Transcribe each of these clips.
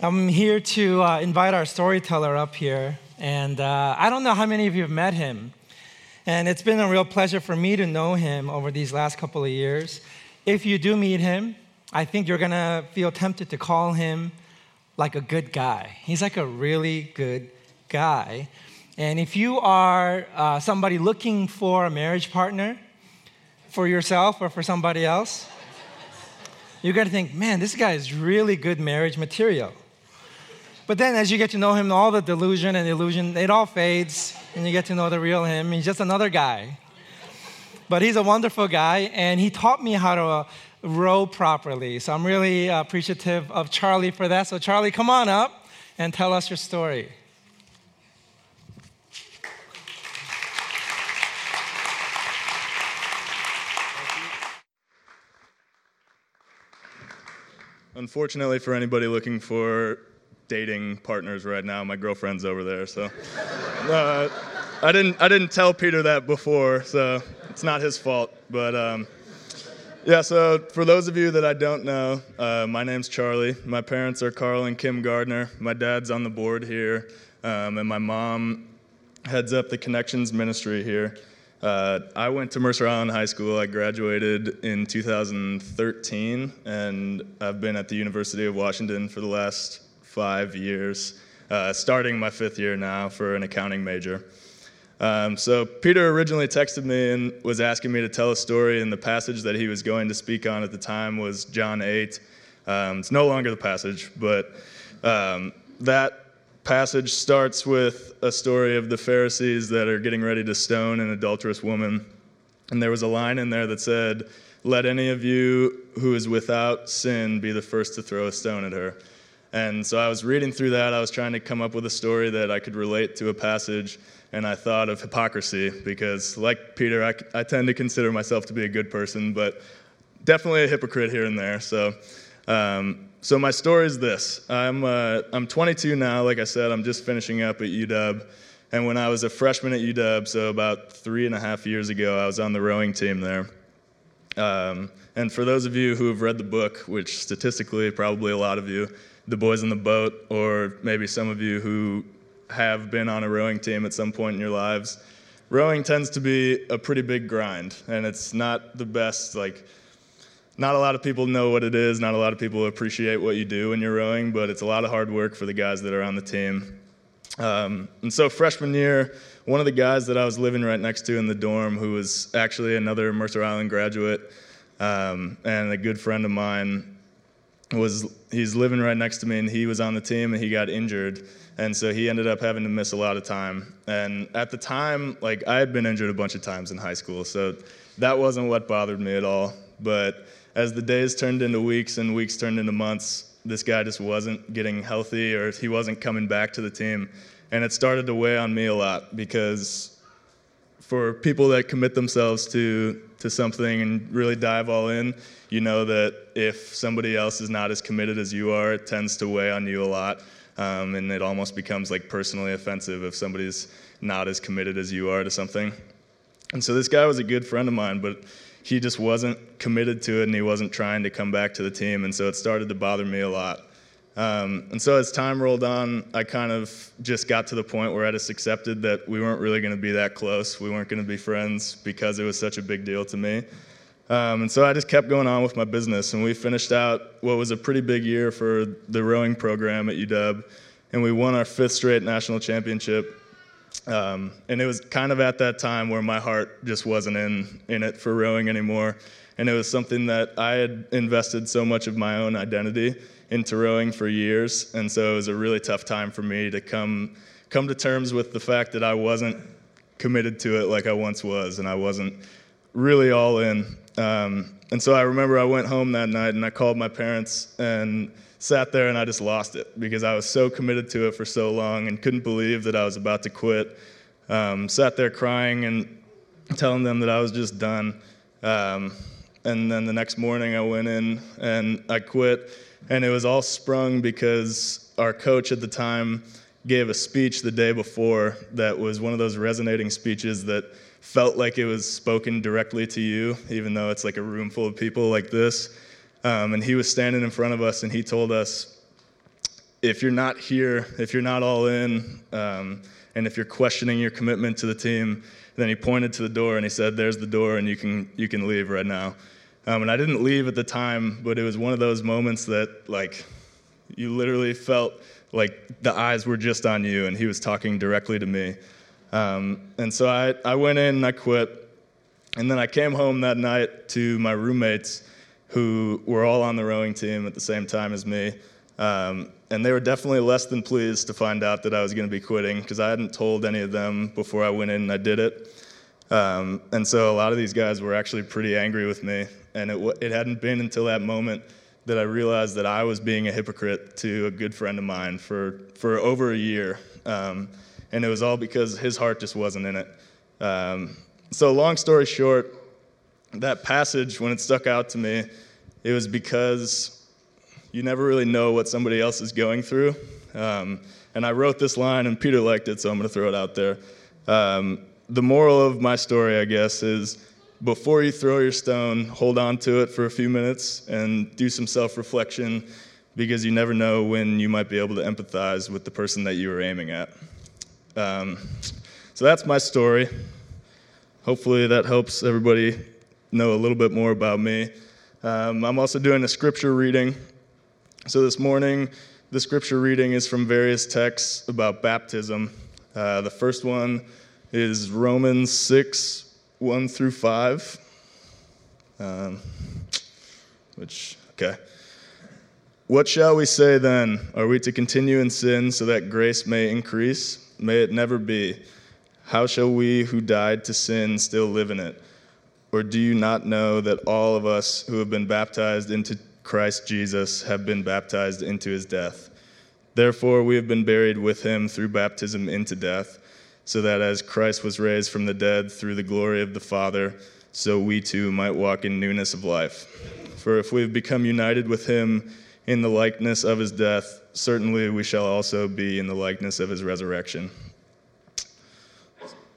I'm here to uh, invite our storyteller up here. And uh, I don't know how many of you have met him. And it's been a real pleasure for me to know him over these last couple of years. If you do meet him, I think you're going to feel tempted to call him like a good guy. He's like a really good guy. And if you are uh, somebody looking for a marriage partner for yourself or for somebody else, you're going to think, man, this guy is really good marriage material. But then as you get to know him, all the delusion and illusion, it all fades, and you get to know the real him. He's just another guy. But he's a wonderful guy, and he taught me how to uh, row properly. So I'm really appreciative of Charlie for that. So, Charlie, come on up and tell us your story. Unfortunately, for anybody looking for dating partners right now, my girlfriend's over there. So uh, I didn't I didn't tell Peter that before, so it's not his fault. But um, yeah, so for those of you that I don't know, uh, my name's Charlie. My parents are Carl and Kim Gardner. My dad's on the board here, um, and my mom heads up the Connections Ministry here. Uh, I went to Mercer Island High School. I graduated in 2013, and I've been at the University of Washington for the last five years, uh, starting my fifth year now for an accounting major. Um, so Peter originally texted me and was asking me to tell a story, and the passage that he was going to speak on at the time was John 8. Um, it's no longer the passage, but um, that passage starts with a story of the Pharisees that are getting ready to stone an adulterous woman. And there was a line in there that said, Let any of you who is without sin be the first to throw a stone at her. And so I was reading through that. I was trying to come up with a story that I could relate to a passage. And I thought of hypocrisy because, like Peter, I, I tend to consider myself to be a good person, but definitely a hypocrite here and there. So um, so my story is this: I'm uh, I'm 22 now. Like I said, I'm just finishing up at UW, and when I was a freshman at UW, so about three and a half years ago, I was on the rowing team there. Um, and for those of you who have read the book, which statistically probably a lot of you, The Boys in the Boat, or maybe some of you who have been on a rowing team at some point in your lives, rowing tends to be a pretty big grind, and it's not the best like not a lot of people know what it is. Not a lot of people appreciate what you do when you're rowing, but it's a lot of hard work for the guys that are on the team. Um, and so, freshman year, one of the guys that I was living right next to in the dorm, who was actually another Mercer Island graduate um, and a good friend of mine, was he's living right next to me, and he was on the team, and he got injured, and so he ended up having to miss a lot of time. And at the time, like I had been injured a bunch of times in high school, so that wasn't what bothered me at all. But as the days turned into weeks and weeks turned into months, this guy just wasn't getting healthy or he wasn't coming back to the team. And it started to weigh on me a lot because for people that commit themselves to, to something and really dive all in, you know that if somebody else is not as committed as you are, it tends to weigh on you a lot. Um, and it almost becomes like personally offensive if somebody's not as committed as you are to something. And so this guy was a good friend of mine, but he just wasn't committed to it and he wasn't trying to come back to the team. And so it started to bother me a lot. Um, and so as time rolled on, I kind of just got to the point where I just accepted that we weren't really going to be that close. We weren't going to be friends because it was such a big deal to me. Um, and so I just kept going on with my business. And we finished out what was a pretty big year for the rowing program at UW. And we won our fifth straight national championship. Um, and it was kind of at that time where my heart just wasn't in, in it for rowing anymore. And it was something that I had invested so much of my own identity into rowing for years. And so it was a really tough time for me to come, come to terms with the fact that I wasn't committed to it like I once was, and I wasn't really all in. Um, and so I remember I went home that night and I called my parents and sat there and I just lost it because I was so committed to it for so long and couldn't believe that I was about to quit. Um, sat there crying and telling them that I was just done. Um, and then the next morning I went in and I quit. And it was all sprung because our coach at the time gave a speech the day before that was one of those resonating speeches that felt like it was spoken directly to you, even though it's like a room full of people like this. Um, and he was standing in front of us and he told us, if you're not here, if you're not all in, um, and if you're questioning your commitment to the team, then he pointed to the door and he said, "There's the door, and you can you can leave right now." Um, and I didn't leave at the time, but it was one of those moments that like you literally felt like the eyes were just on you, and he was talking directly to me. Um, and so I, I went in and I quit. And then I came home that night to my roommates who were all on the rowing team at the same time as me. Um, and they were definitely less than pleased to find out that I was going to be quitting because I hadn't told any of them before I went in and I did it. Um, and so a lot of these guys were actually pretty angry with me. And it, it hadn't been until that moment that I realized that I was being a hypocrite to a good friend of mine for, for over a year. Um, and it was all because his heart just wasn't in it. Um, so, long story short, that passage, when it stuck out to me, it was because you never really know what somebody else is going through. Um, and I wrote this line, and Peter liked it, so I'm going to throw it out there. Um, the moral of my story, I guess, is before you throw your stone, hold on to it for a few minutes and do some self reflection because you never know when you might be able to empathize with the person that you were aiming at. Um, so that's my story. Hopefully, that helps everybody know a little bit more about me. Um, I'm also doing a scripture reading. So this morning, the scripture reading is from various texts about baptism. Uh, the first one is Romans 6, 1 through 5. Um, which, okay. What shall we say then? Are we to continue in sin so that grace may increase? May it never be. How shall we who died to sin still live in it? Or do you not know that all of us who have been baptized into Christ Jesus have been baptized into his death? Therefore, we have been buried with him through baptism into death so that as Christ was raised from the dead through the glory of the Father, so we too might walk in newness of life. For if we have become united with him in the likeness of his death, certainly we shall also be in the likeness of his resurrection.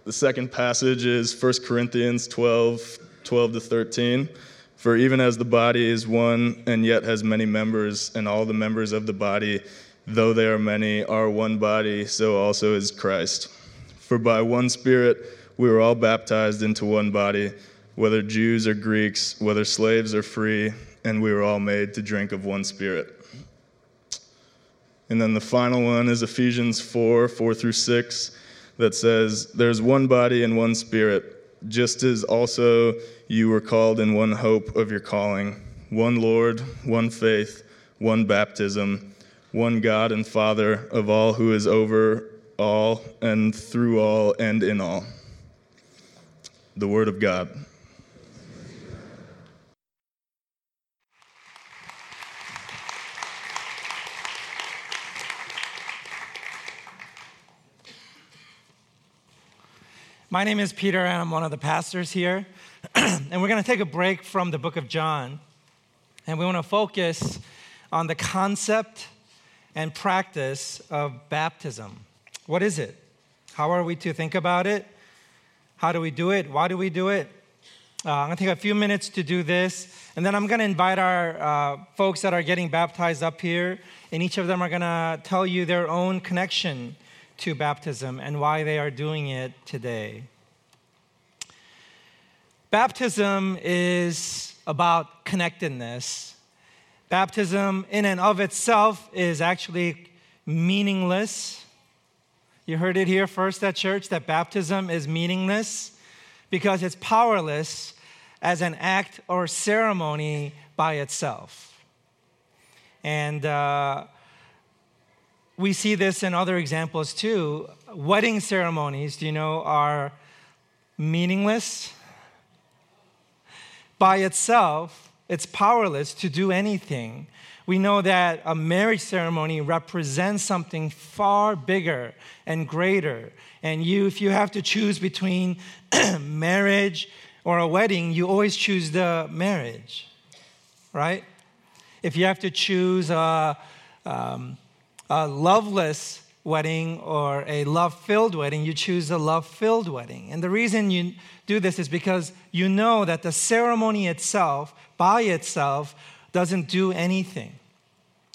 The second passage is 1 Corinthians 12 12 to 13. For even as the body is one and yet has many members, and all the members of the body, though they are many, are one body, so also is Christ. For by one Spirit we were all baptized into one body, whether Jews or Greeks, whether slaves or free, and we were all made to drink of one Spirit. And then the final one is Ephesians 4 4 through 6, that says, There's one body and one Spirit, just as also you were called in one hope of your calling, one Lord, one faith, one baptism, one God and Father of all who is over all and through all and in all. The Word of God. My name is Peter, and I'm one of the pastors here. and we're going to take a break from the book of John. And we want to focus on the concept and practice of baptism. What is it? How are we to think about it? How do we do it? Why do we do it? Uh, I'm going to take a few minutes to do this, and then I'm going to invite our uh, folks that are getting baptized up here, and each of them are going to tell you their own connection to baptism and why they are doing it today. Baptism is about connectedness. Baptism, in and of itself, is actually meaningless. You heard it here first at church that baptism is meaningless because it's powerless as an act or ceremony by itself. And uh, we see this in other examples too. Wedding ceremonies, do you know, are meaningless. By itself, it's powerless to do anything we know that a marriage ceremony represents something far bigger and greater. And you, if you have to choose between marriage or a wedding, you always choose the marriage, right? If you have to choose a, um, a loveless wedding or a love filled wedding, you choose a love filled wedding. And the reason you do this is because you know that the ceremony itself, by itself, doesn't do anything.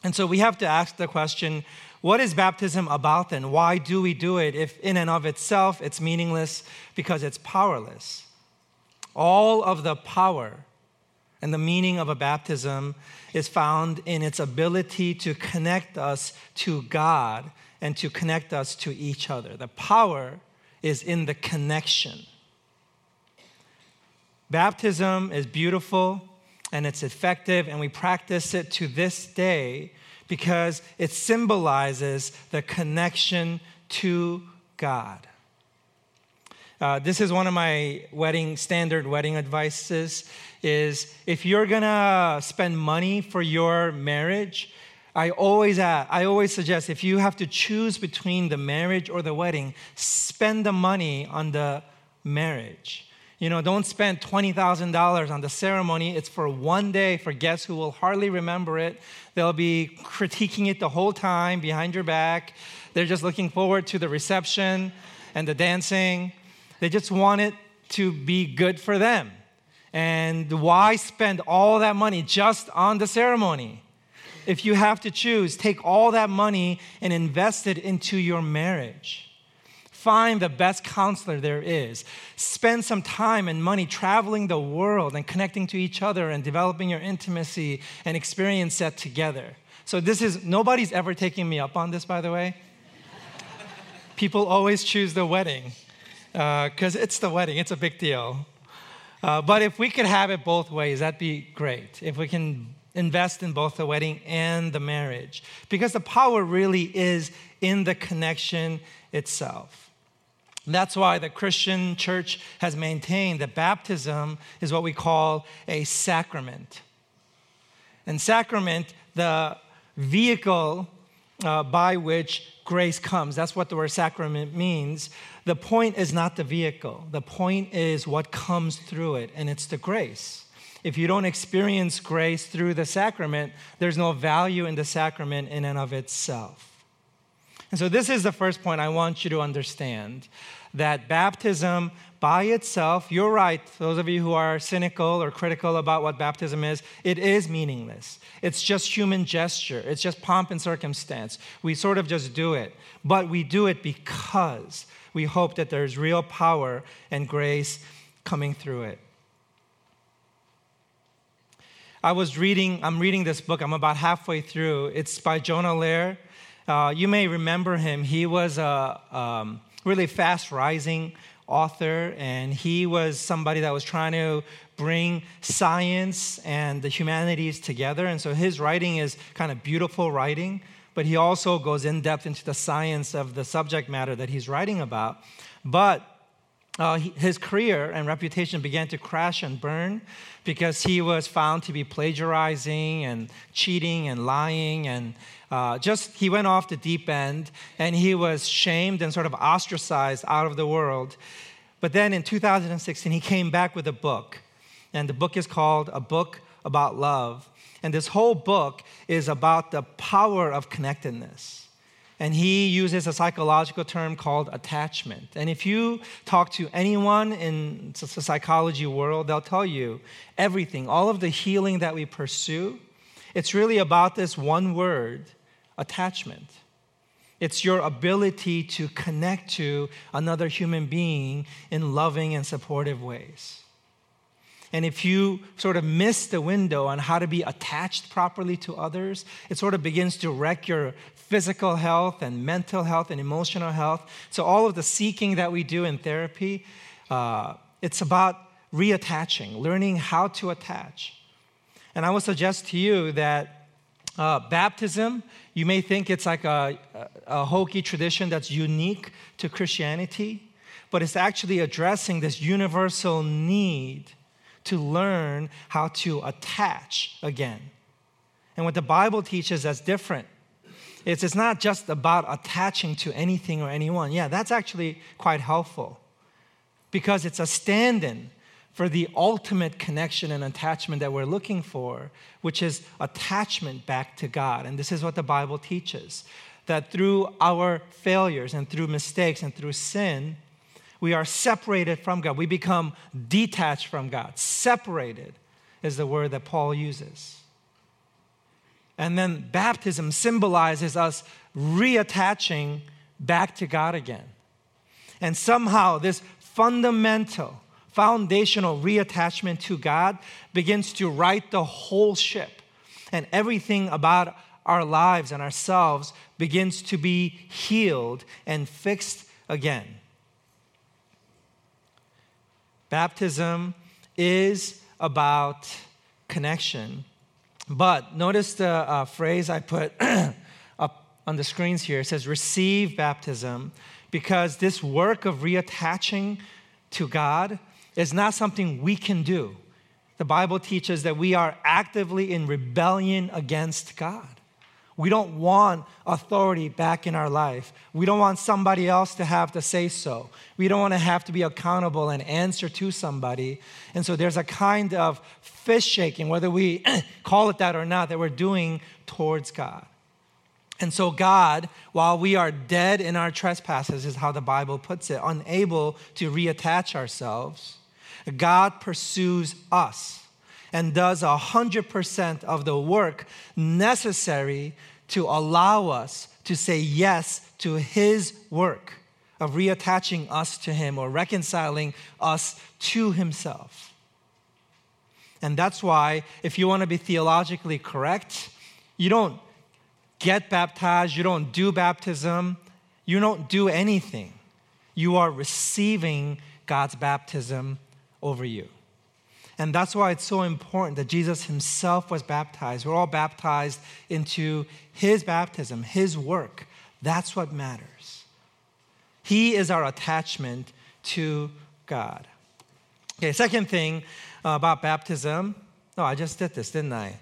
And so we have to ask the question what is baptism about then? Why do we do it if, in and of itself, it's meaningless because it's powerless? All of the power and the meaning of a baptism is found in its ability to connect us to God and to connect us to each other. The power is in the connection. Baptism is beautiful and it's effective, and we practice it to this day because it symbolizes the connection to God. Uh, this is one of my wedding standard wedding advices is if you're gonna spend money for your marriage i always ask, i always suggest if you have to choose between the marriage or the wedding spend the money on the marriage you know don't spend $20000 on the ceremony it's for one day for guests who will hardly remember it they'll be critiquing it the whole time behind your back they're just looking forward to the reception and the dancing they just want it to be good for them. And why spend all that money just on the ceremony? If you have to choose, take all that money and invest it into your marriage. Find the best counselor there is. Spend some time and money traveling the world and connecting to each other and developing your intimacy and experience set together. So, this is nobody's ever taking me up on this, by the way. People always choose the wedding because uh, it's the wedding, it's a big deal. Uh, but if we could have it both ways, that'd be great. If we can invest in both the wedding and the marriage, because the power really is in the connection itself. That's why the Christian church has maintained that baptism is what we call a sacrament. And sacrament, the vehicle uh, by which grace comes. That's what the word sacrament means. The point is not the vehicle, the point is what comes through it, and it's the grace. If you don't experience grace through the sacrament, there's no value in the sacrament in and of itself. And so, this is the first point I want you to understand that baptism by itself, you're right, those of you who are cynical or critical about what baptism is, it is meaningless. It's just human gesture, it's just pomp and circumstance. We sort of just do it. But we do it because we hope that there's real power and grace coming through it. I was reading, I'm reading this book, I'm about halfway through. It's by Jonah Lehrer. Uh, you may remember him. He was a um, really fast rising author, and he was somebody that was trying to bring science and the humanities together. And so his writing is kind of beautiful writing, but he also goes in depth into the science of the subject matter that he's writing about. But uh, his career and reputation began to crash and burn because he was found to be plagiarizing and cheating and lying and uh, just he went off the deep end and he was shamed and sort of ostracized out of the world. But then in 2016, he came back with a book, and the book is called A Book About Love. And this whole book is about the power of connectedness. And he uses a psychological term called attachment. And if you talk to anyone in the psychology world, they'll tell you everything, all of the healing that we pursue, it's really about this one word attachment. It's your ability to connect to another human being in loving and supportive ways. And if you sort of miss the window on how to be attached properly to others, it sort of begins to wreck your physical health and mental health and emotional health. So, all of the seeking that we do in therapy, uh, it's about reattaching, learning how to attach. And I would suggest to you that uh, baptism, you may think it's like a, a hokey tradition that's unique to Christianity, but it's actually addressing this universal need to learn how to attach again. And what the Bible teaches that's different. It's, it's not just about attaching to anything or anyone. Yeah, that's actually quite helpful because it's a stand in for the ultimate connection and attachment that we're looking for, which is attachment back to God. And this is what the Bible teaches that through our failures and through mistakes and through sin, we are separated from God. We become detached from God. Separated is the word that Paul uses. And then baptism symbolizes us reattaching back to God again. And somehow, this fundamental, foundational reattachment to God begins to right the whole ship. And everything about our lives and ourselves begins to be healed and fixed again. Baptism is about connection. But notice the uh, phrase I put up on the screens here. It says, receive baptism, because this work of reattaching to God is not something we can do. The Bible teaches that we are actively in rebellion against God. We don't want authority back in our life. We don't want somebody else to have to say so. We don't want to have to be accountable and answer to somebody. And so there's a kind of fist shaking, whether we call it that or not, that we're doing towards God. And so, God, while we are dead in our trespasses, is how the Bible puts it, unable to reattach ourselves, God pursues us and does 100% of the work necessary to allow us to say yes to His work of reattaching us to Him or reconciling us to Himself. And that's why, if you want to be theologically correct, you don't get baptized, you don't do baptism, you don't do anything. You are receiving God's baptism over you. And that's why it's so important that Jesus himself was baptized. We're all baptized into his baptism, his work. That's what matters. He is our attachment to God. Okay, second thing about baptism. Oh, I just did this, didn't I?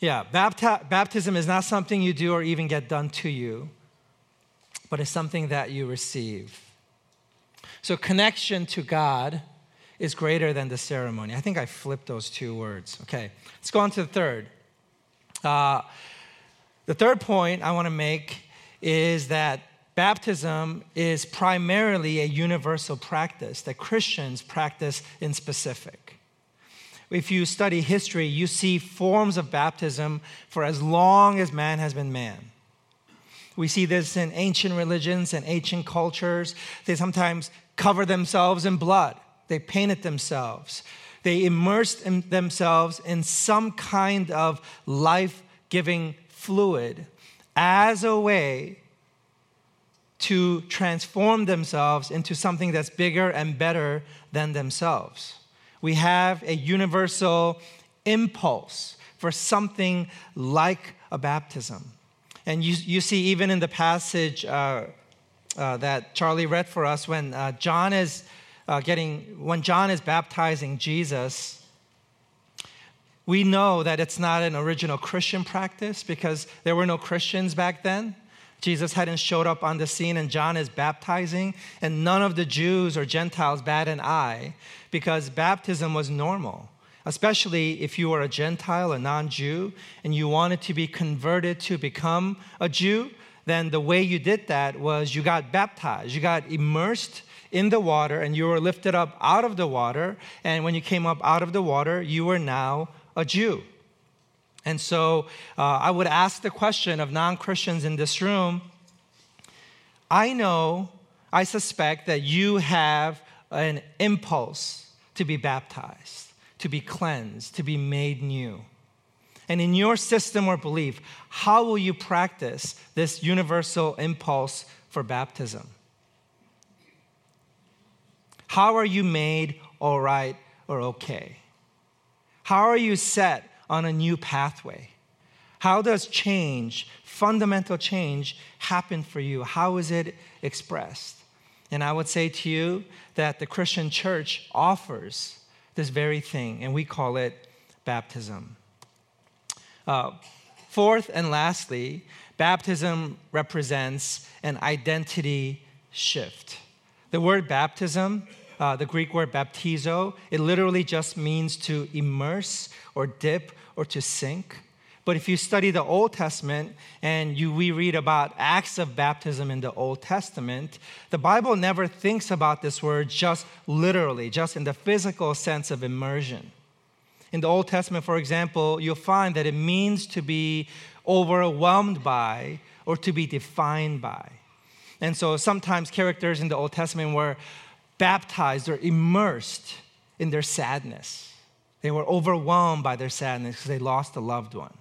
Yeah, bapti- baptism is not something you do or even get done to you, but it's something that you receive. So, connection to God is greater than the ceremony. I think I flipped those two words. Okay, let's go on to the third. Uh, the third point I want to make is that baptism is primarily a universal practice that Christians practice in specific. If you study history, you see forms of baptism for as long as man has been man. We see this in ancient religions and ancient cultures. They sometimes cover themselves in blood they painted themselves. They immersed in themselves in some kind of life giving fluid as a way to transform themselves into something that's bigger and better than themselves. We have a universal impulse for something like a baptism. And you, you see, even in the passage uh, uh, that Charlie read for us, when uh, John is uh, getting, when John is baptizing Jesus, we know that it's not an original Christian practice because there were no Christians back then. Jesus hadn't showed up on the scene and John is baptizing, and none of the Jews or Gentiles bat an eye because baptism was normal, especially if you were a Gentile, a non Jew, and you wanted to be converted to become a Jew. Then the way you did that was you got baptized, you got immersed in the water and you were lifted up out of the water. And when you came up out of the water, you were now a Jew. And so uh, I would ask the question of non Christians in this room I know, I suspect that you have an impulse to be baptized, to be cleansed, to be made new. And in your system or belief, how will you practice this universal impulse for baptism? How are you made all right or okay? How are you set on a new pathway? How does change, fundamental change, happen for you? How is it expressed? And I would say to you that the Christian church offers this very thing, and we call it baptism. Uh, fourth and lastly, baptism represents an identity shift. The word baptism uh, the Greek word baptizo, it literally just means to immerse or dip or to sink. But if you study the Old Testament and you, we read about acts of baptism in the Old Testament, the Bible never thinks about this word just literally, just in the physical sense of immersion. In the Old Testament, for example, you'll find that it means to be overwhelmed by or to be defined by. And so sometimes characters in the Old Testament were baptized or immersed in their sadness. They were overwhelmed by their sadness because they lost a loved one.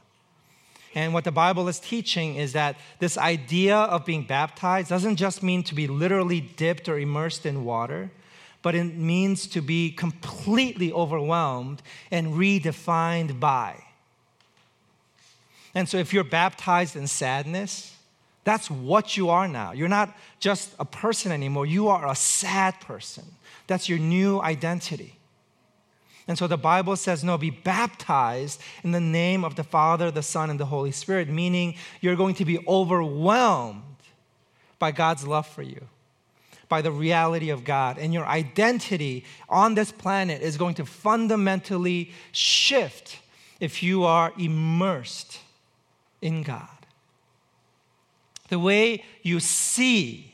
And what the Bible is teaching is that this idea of being baptized doesn't just mean to be literally dipped or immersed in water, but it means to be completely overwhelmed and redefined by. And so if you're baptized in sadness, that's what you are now. You're not just a person anymore, you are a sad person. That's your new identity. And so the Bible says, no, be baptized in the name of the Father, the Son, and the Holy Spirit, meaning you're going to be overwhelmed by God's love for you, by the reality of God. And your identity on this planet is going to fundamentally shift if you are immersed in God. The way you see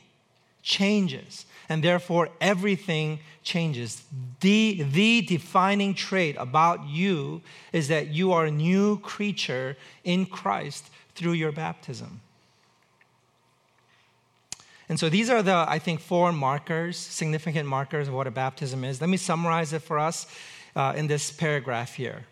changes and therefore everything changes. The, the defining trait about you is that you are a new creature in Christ through your baptism. And so these are the, I think, four markers, significant markers of what a baptism is. Let me summarize it for us uh, in this paragraph here.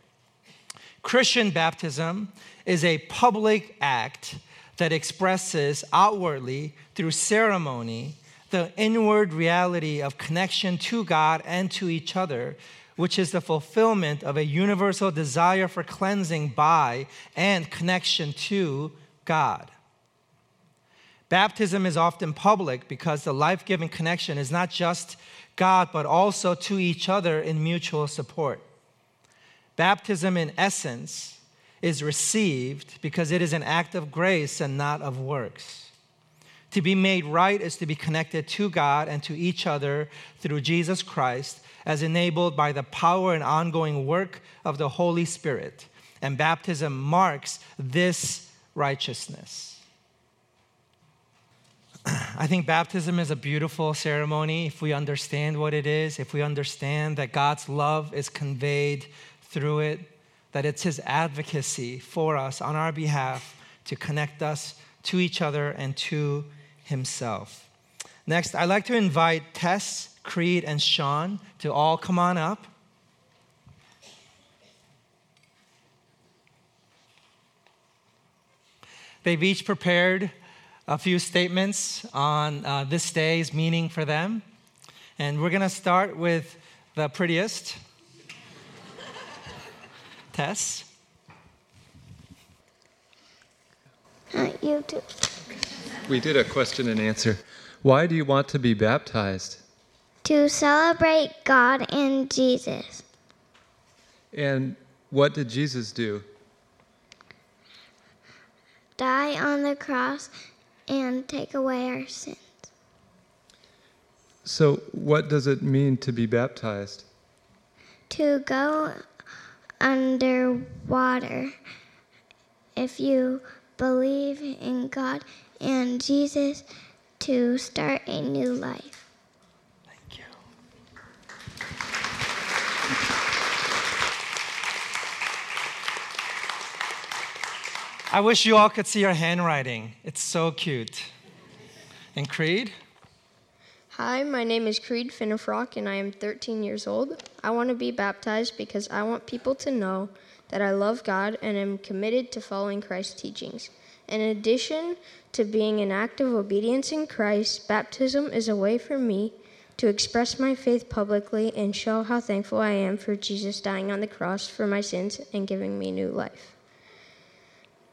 Christian baptism is a public act that expresses outwardly through ceremony the inward reality of connection to God and to each other, which is the fulfillment of a universal desire for cleansing by and connection to God. Baptism is often public because the life giving connection is not just God, but also to each other in mutual support. Baptism, in essence, is received because it is an act of grace and not of works. To be made right is to be connected to God and to each other through Jesus Christ, as enabled by the power and ongoing work of the Holy Spirit. And baptism marks this righteousness. I think baptism is a beautiful ceremony if we understand what it is, if we understand that God's love is conveyed through it, that it's His advocacy for us on our behalf to connect us to each other and to himself. Next, I'd like to invite Tess, Creed, and Sean to all come on up. They've each prepared a few statements on uh, this day's meaning for them. And we're going to start with the prettiest, Tess. Uh, you too. We did a question and answer. Why do you want to be baptized? To celebrate God and Jesus. And what did Jesus do? Die on the cross and take away our sins. So, what does it mean to be baptized? To go underwater if you believe in God and Jesus to start a new life. Thank you. I wish you all could see your handwriting. It's so cute. And Creed? Hi, my name is Creed Finnefrock and I am 13 years old. I want to be baptized because I want people to know that I love God and am committed to following Christ's teachings. In addition to being an act of obedience in Christ, baptism is a way for me to express my faith publicly and show how thankful I am for Jesus dying on the cross for my sins and giving me new life.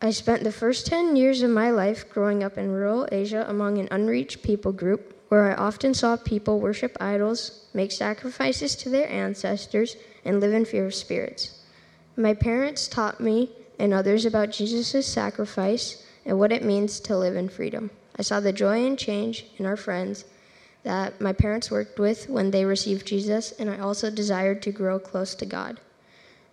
I spent the first 10 years of my life growing up in rural Asia among an unreached people group where I often saw people worship idols, make sacrifices to their ancestors, and live in fear of spirits. My parents taught me and others about Jesus' sacrifice and what it means to live in freedom. I saw the joy and change in our friends that my parents worked with when they received Jesus, and I also desired to grow close to God.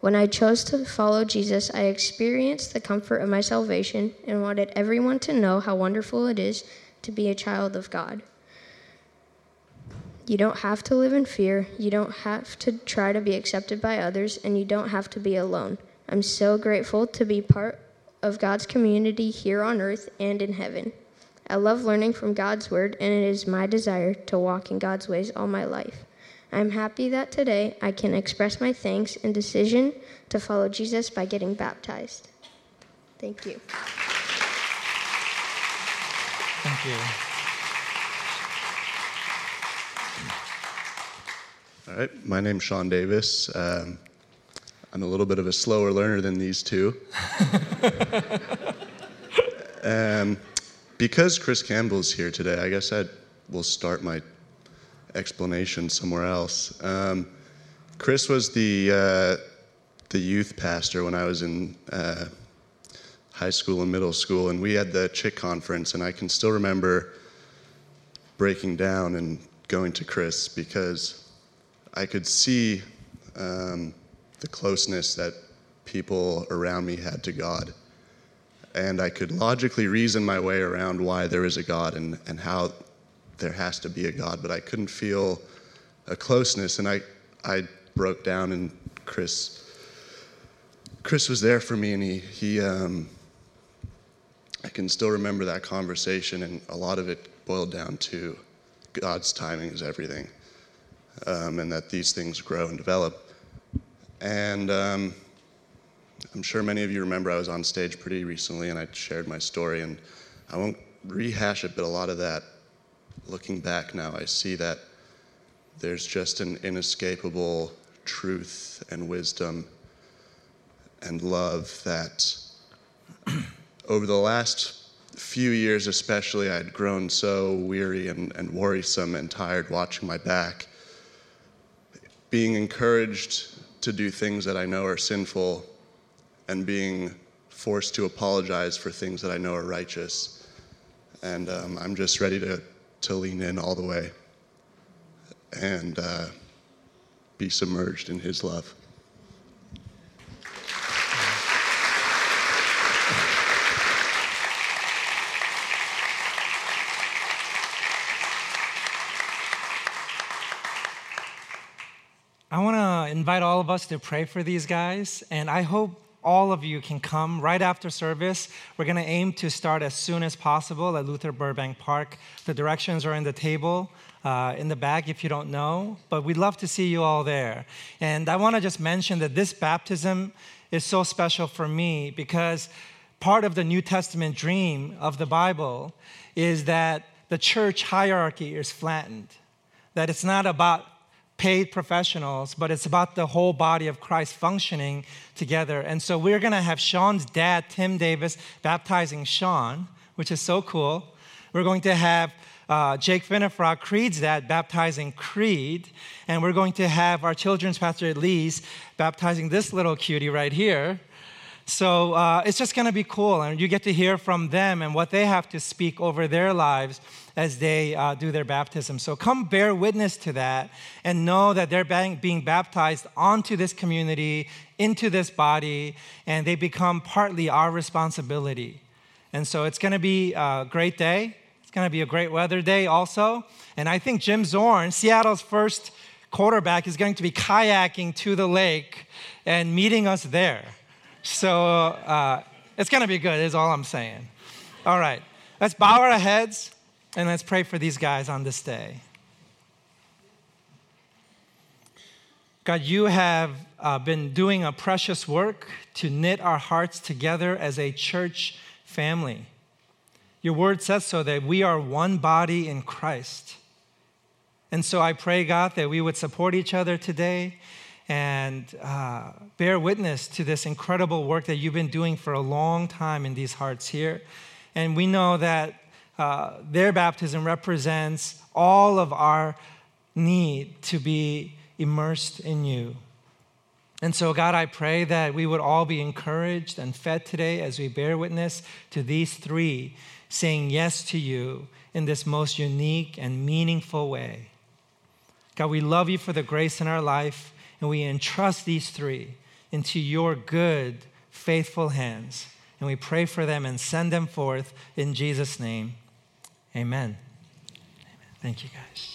When I chose to follow Jesus, I experienced the comfort of my salvation and wanted everyone to know how wonderful it is to be a child of God. You don't have to live in fear. You don't have to try to be accepted by others, and you don't have to be alone. I'm so grateful to be part of God's community here on earth and in heaven. I love learning from God's word, and it is my desire to walk in God's ways all my life. I'm happy that today I can express my thanks and decision to follow Jesus by getting baptized. Thank you. Thank you. All right, my name's Sean Davis. Um, I'm a little bit of a slower learner than these two. um, because Chris Campbell's here today, I guess I will start my explanation somewhere else. Um, Chris was the uh, the youth pastor when I was in uh, high school and middle school, and we had the CHIC conference, and I can still remember breaking down and going to Chris because I could see um, the closeness that people around me had to God. And I could logically reason my way around why there is a God and, and how there has to be a God, but I couldn't feel a closeness. And I, I broke down, and Chris, Chris was there for me, and he, he um, I can still remember that conversation, and a lot of it boiled down to God's timing is everything, um, and that these things grow and develop. And um, I'm sure many of you remember I was on stage pretty recently, and I shared my story, and I won't rehash it, but a lot of that looking back now, I see that there's just an inescapable truth and wisdom and love that over the last few years, especially, I'd grown so weary and, and worrisome and tired watching my back. Being encouraged to do things that I know are sinful and being forced to apologize for things that I know are righteous. And um, I'm just ready to to lean in all the way and uh, be submerged in His love. I want to invite all of us to pray for these guys, and I hope all of you can come right after service. We're going to aim to start as soon as possible at Luther Burbank Park. The directions are in the table uh, in the back if you don't know, but we'd love to see you all there. And I want to just mention that this baptism is so special for me because part of the New Testament dream of the Bible is that the church hierarchy is flattened, that it's not about paid professionals, but it's about the whole body of Christ functioning together. And so we're going to have Sean's dad, Tim Davis, baptizing Sean, which is so cool. We're going to have uh, Jake Finnefrock, Creed's dad, baptizing Creed. And we're going to have our children's pastor, Elise, baptizing this little cutie right here. So uh, it's just going to be cool. And you get to hear from them and what they have to speak over their lives as they uh, do their baptism. So come bear witness to that and know that they're being baptized onto this community, into this body, and they become partly our responsibility. And so it's going to be a great day. It's going to be a great weather day also. And I think Jim Zorn, Seattle's first quarterback, is going to be kayaking to the lake and meeting us there. So uh, it's going to be good, is all I'm saying. All right, let's bow our heads. And let's pray for these guys on this day. God, you have uh, been doing a precious work to knit our hearts together as a church family. Your word says so that we are one body in Christ. And so I pray, God, that we would support each other today and uh, bear witness to this incredible work that you've been doing for a long time in these hearts here. And we know that uh, their baptism represents all of our need to be immersed in you. And so, God, I pray that we would all be encouraged and fed today as we bear witness to these three saying yes to you in this most unique and meaningful way. God, we love you for the grace in our life, and we entrust these three into your good, faithful hands. And we pray for them and send them forth in Jesus' name. Amen. Amen. Thank you, guys.